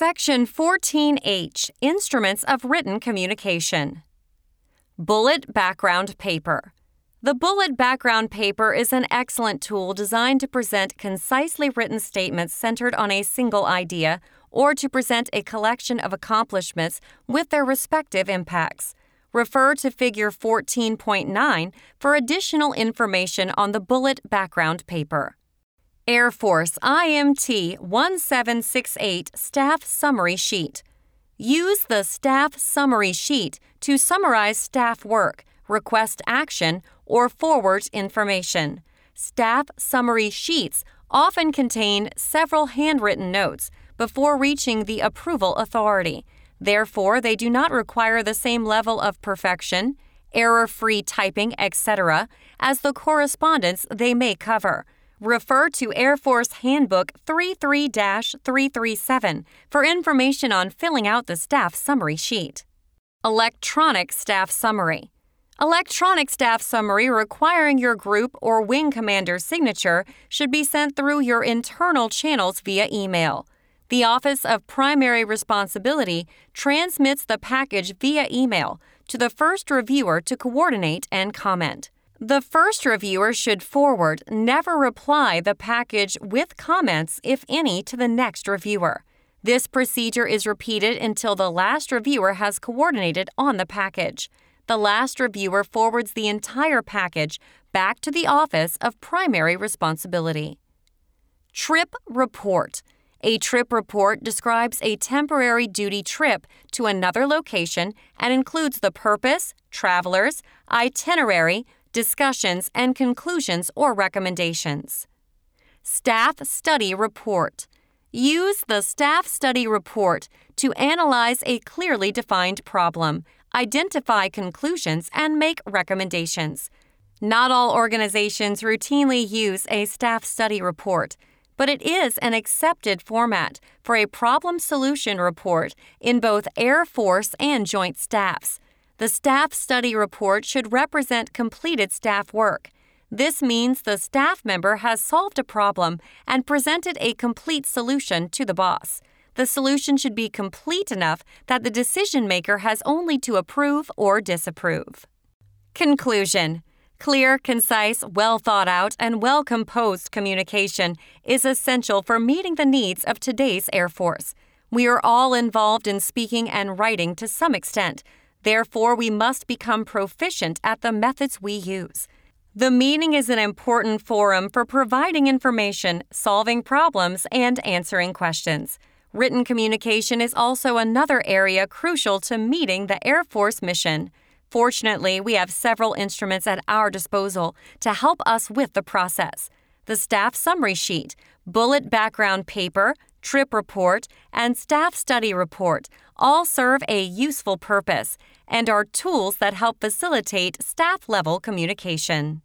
Section 14H Instruments of Written Communication. Bullet Background Paper. The bullet background paper is an excellent tool designed to present concisely written statements centered on a single idea or to present a collection of accomplishments with their respective impacts. Refer to Figure 14.9 for additional information on the bullet background paper. Air Force IMT 1768 Staff Summary Sheet. Use the Staff Summary Sheet to summarize staff work, request action, or forward information. Staff summary sheets often contain several handwritten notes before reaching the approval authority. Therefore, they do not require the same level of perfection, error free typing, etc., as the correspondence they may cover. Refer to Air Force Handbook 33 337 for information on filling out the staff summary sheet. Electronic Staff Summary Electronic staff summary requiring your group or wing commander's signature should be sent through your internal channels via email. The Office of Primary Responsibility transmits the package via email to the first reviewer to coordinate and comment. The first reviewer should forward, never reply the package with comments, if any, to the next reviewer. This procedure is repeated until the last reviewer has coordinated on the package. The last reviewer forwards the entire package back to the Office of Primary Responsibility. Trip Report A trip report describes a temporary duty trip to another location and includes the purpose, travelers, itinerary, discussions, and conclusions or recommendations. Staff Study Report Use the Staff Study Report to analyze a clearly defined problem, identify conclusions, and make recommendations. Not all organizations routinely use a Staff Study Report, but it is an accepted format for a problem solution report in both Air Force and Joint Staffs. The staff study report should represent completed staff work. This means the staff member has solved a problem and presented a complete solution to the boss. The solution should be complete enough that the decision maker has only to approve or disapprove. Conclusion Clear, concise, well thought out, and well composed communication is essential for meeting the needs of today's Air Force. We are all involved in speaking and writing to some extent. Therefore, we must become proficient at the methods we use. The meeting is an important forum for providing information, solving problems, and answering questions. Written communication is also another area crucial to meeting the Air Force mission. Fortunately, we have several instruments at our disposal to help us with the process. The staff summary sheet, bullet background paper, trip report, and staff study report all serve a useful purpose and are tools that help facilitate staff level communication.